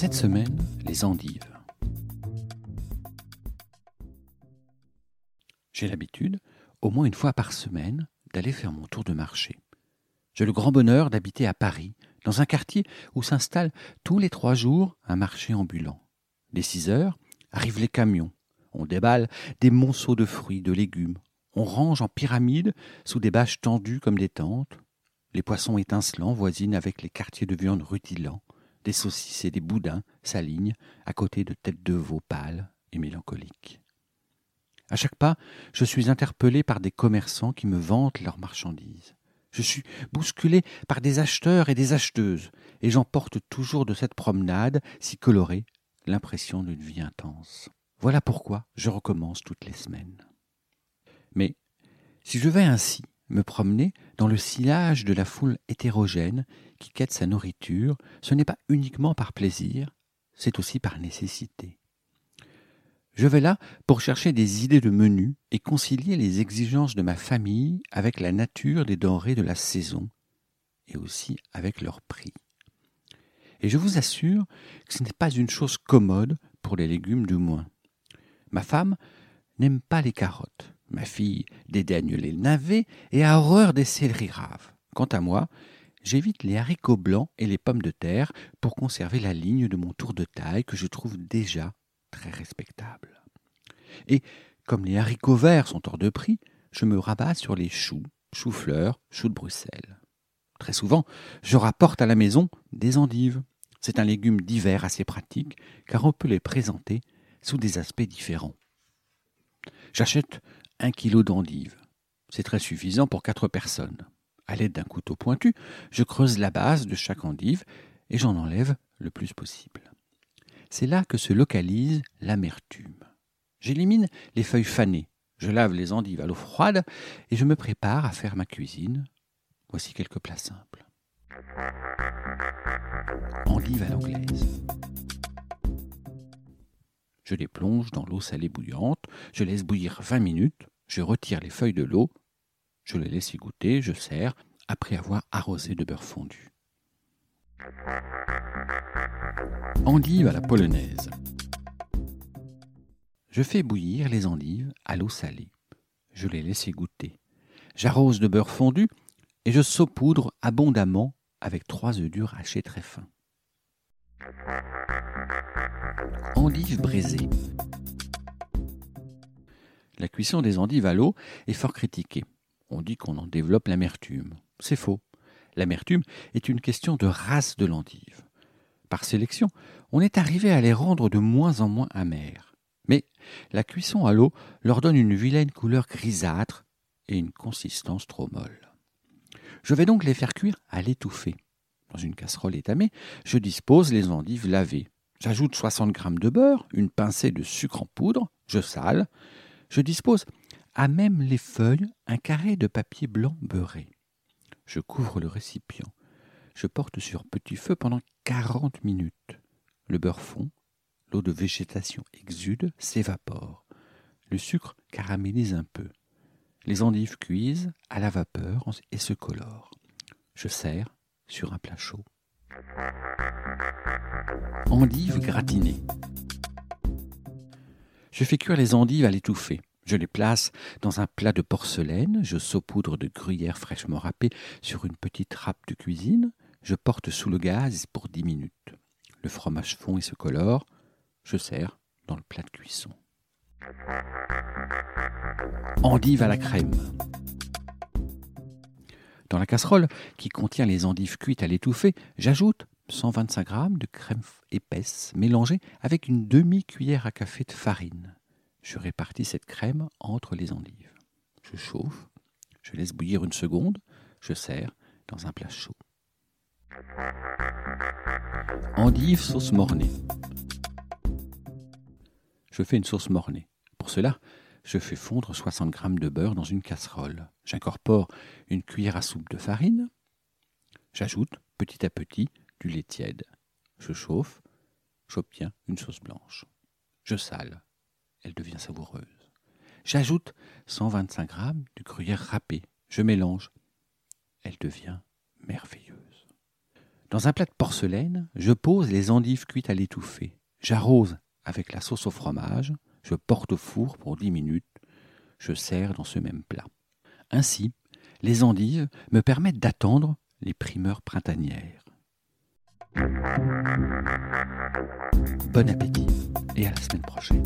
Cette semaine, les endives. J'ai l'habitude, au moins une fois par semaine, d'aller faire mon tour de marché. J'ai le grand bonheur d'habiter à Paris, dans un quartier où s'installe tous les trois jours un marché ambulant. Dès six heures arrivent les camions. On déballe des monceaux de fruits, de légumes. On range en pyramide sous des bâches tendues comme des tentes. Les poissons étincelants voisinent avec les quartiers de viande rutilants. Des saucisses et des boudins s'alignent à côté de têtes de veau pâles et mélancoliques. À chaque pas, je suis interpellé par des commerçants qui me vantent leurs marchandises. Je suis bousculé par des acheteurs et des acheteuses, et j'emporte toujours de cette promenade si colorée l'impression d'une vie intense. Voilà pourquoi je recommence toutes les semaines. Mais si je vais ainsi me promener dans le sillage de la foule hétérogène qui quête sa nourriture, ce n'est pas uniquement par plaisir, c'est aussi par nécessité. Je vais là pour chercher des idées de menu et concilier les exigences de ma famille avec la nature des denrées de la saison et aussi avec leur prix. Et je vous assure que ce n'est pas une chose commode pour les légumes du moins. Ma femme n'aime pas les carottes. Ma fille dédaigne les navets et a horreur des céleris raves. Quant à moi, j'évite les haricots blancs et les pommes de terre pour conserver la ligne de mon tour de taille que je trouve déjà très respectable. Et comme les haricots verts sont hors de prix, je me rabats sur les choux, choux-fleurs, choux de Bruxelles. Très souvent, je rapporte à la maison des endives. C'est un légume d'hiver assez pratique, car on peut les présenter sous des aspects différents. J'achète un kilo d'endives. C'est très suffisant pour quatre personnes. À l'aide d'un couteau pointu, je creuse la base de chaque endive et j'en enlève le plus possible. C'est là que se localise l'amertume. J'élimine les feuilles fanées, je lave les endives à l'eau froide et je me prépare à faire ma cuisine. Voici quelques plats simples. Endives à l'anglaise. Je les plonge dans l'eau salée bouillante, je laisse bouillir 20 minutes, je retire les feuilles de l'eau, je les laisse y goûter, je sers, après avoir arrosé de beurre fondu. Endives à la polonaise. Je fais bouillir les endives à l'eau salée. Je les laisse y goûter. J'arrose de beurre fondu et je saupoudre abondamment avec trois œufs durs hachés très fins. Endives braisées. La cuisson des endives à l'eau est fort critiquée. On dit qu'on en développe l'amertume. C'est faux. L'amertume est une question de race de l'endive. Par sélection, on est arrivé à les rendre de moins en moins amères. Mais la cuisson à l'eau leur donne une vilaine couleur grisâtre et une consistance trop molle. Je vais donc les faire cuire à l'étouffée. Dans une casserole étamée, je dispose les endives lavées. J'ajoute 60 g de beurre, une pincée de sucre en poudre, je sale. Je dispose à même les feuilles un carré de papier blanc beurré. Je couvre le récipient. Je porte sur petit feu pendant 40 minutes. Le beurre fond, l'eau de végétation exude, s'évapore. Le sucre caramélise un peu. Les endives cuisent à la vapeur et se colorent. Je sers sur un plat chaud. Endives gratinées. Je fais cuire les endives à l'étouffer. Je les place dans un plat de porcelaine, je saupoudre de gruyère fraîchement râpée sur une petite râpe de cuisine, je porte sous le gaz pour dix minutes. Le fromage fond et se colore, je sers dans le plat de cuisson. Endives à la crème. Dans la casserole qui contient les endives cuites à l'étouffer, j'ajoute 125 g de crème épaisse mélangée avec une demi-cuillère à café de farine. Je répartis cette crème entre les endives. Je chauffe, je laisse bouillir une seconde, je sers dans un plat chaud. Endive sauce mornée. Je fais une sauce mornée. Pour cela, je fais fondre 60 g de beurre dans une casserole. J'incorpore une cuillère à soupe de farine. J'ajoute petit à petit du lait tiède. Je chauffe. J'obtiens une sauce blanche. Je sale. Elle devient savoureuse. J'ajoute 125 g de gruyère râpée. Je mélange. Elle devient merveilleuse. Dans un plat de porcelaine, je pose les endives cuites à l'étouffée. J'arrose avec la sauce au fromage. Je porte au four pour dix minutes. Je sers dans ce même plat. Ainsi, les endives me permettent d'attendre les primeurs printanières. Bon appétit et à la semaine prochaine.